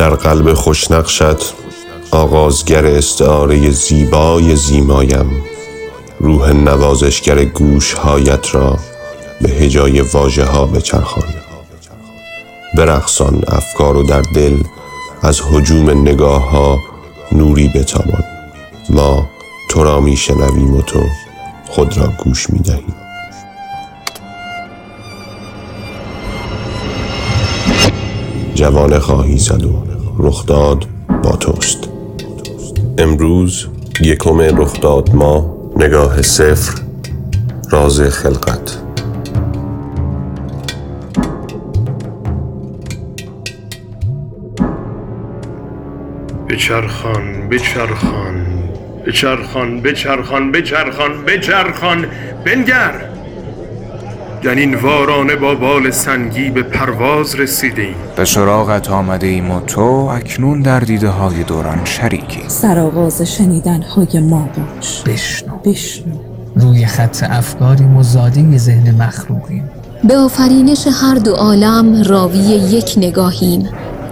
در قلب خوشنقشت آغازگر استعاره زیبای زیمایم. روح نوازشگر گوشهایت را به هجای واژه ها بچرخان. برقصان افکار و در دل از حجوم نگاه ها نوری بتابان. ما تو را می شنویم و تو خود را گوش می دهیم جوان خواهی زد و رخداد با توست امروز یکم رخداد ما نگاه صفر راز خلقت. بچرخان بچرخان بچرخان بچرخان بچرخان بچرخان بنگر! جنین وارانه با بال سنگی به پرواز رسیده ایم به سراغت آمده ایم و تو اکنون در دیده های دوران شریکی. سرآغاز شنیدن های ما باش. بشنو. بشنو. روی خط افکاریم و زاده زهن مخلوقیم. به آفرینش هر دو عالم راوی یک نگاهیم.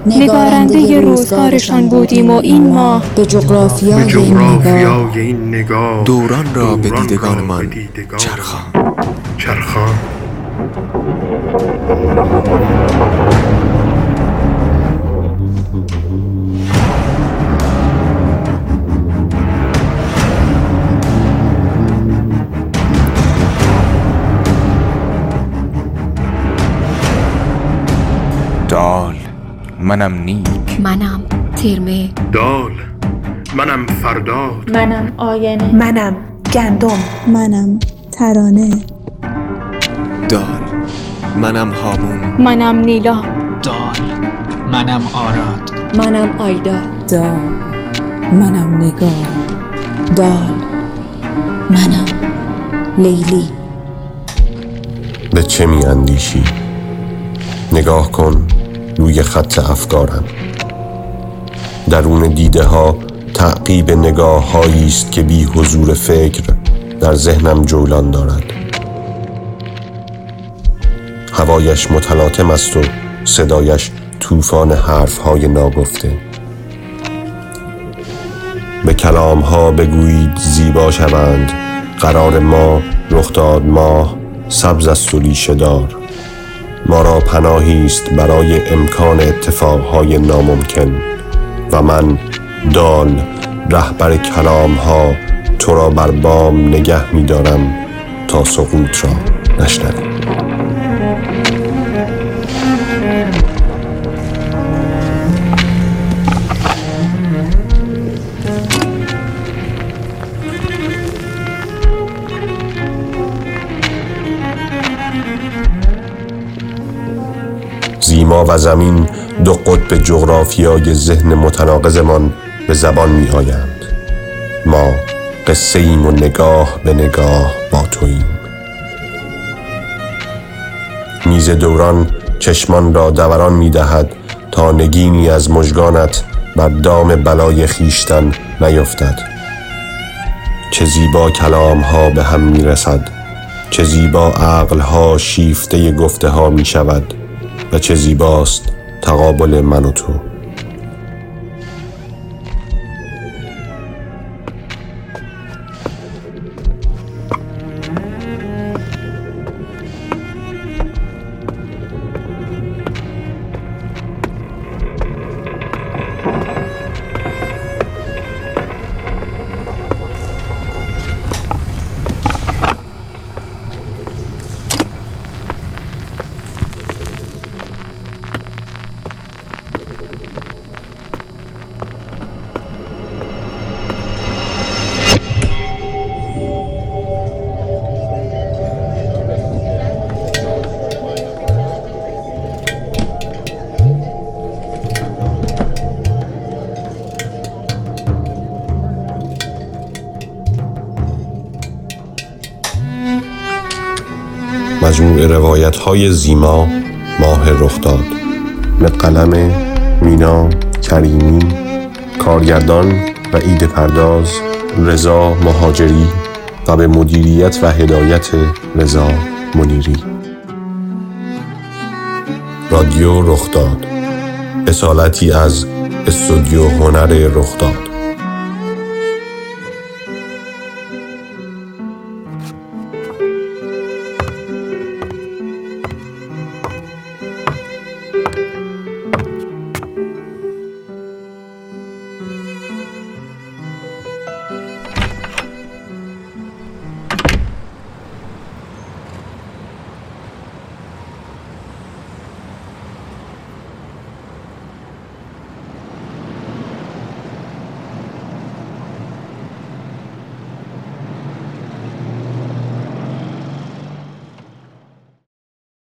نگارنده روزگارشان بودیم و این ماه به جغرافیای این نگاه. جغرافیای این نگاه. دوران را به دوران دیدگانمان به دیدگان چرخان. چرخان دال منم نیک. منم ترمه. دال منم فرداد منم آینه. منم گندم. منم ترانه. دال منم هامون. منم نیلا. دال منم آراد. منم آیدا. دال منم نگار. دال منم لیلی. به چه می اندیشی؟ نگاه کن. روی خط افکارم. درون دیده ها تعقیب نگاه است که بی حضور فکر در ذهنم جولان دارد. هوایش متلاطم است و صدایش طوفان حرف های ناگفته. به کلام ها بگویید زیبا شوند. قرار ما رخداد ماه سبز است و دار. ما را پناهی است برای امکان اتفاقهای ناممکن. و من دال رهبر کلام ها تو را بر بام نگه می دارم تا سقوط را نشنوی زیما و زمین دو قطب جغرافیای ذهن متناقضمان به زبان می آیند ما قصه ایم و نگاه به نگاه با توییم. میز دوران چشمان را دوران می دهد تا نگینی از مژگانت بر دام بلای خیشتن نیفتد. چه زیبا کلام ها به هم می رسد چه زیبا عقل ها شیفته گفته ها می شود و چه زیباست تقابل من و تو. مجموع روایت های زیما ماه رخداد به قلم مینا کریمی کارگردان و ایده پرداز رضا مهاجری و به مدیریت و هدایت رضا منیری. رادیو رخداد اصالتی از استودیو هنر رخداد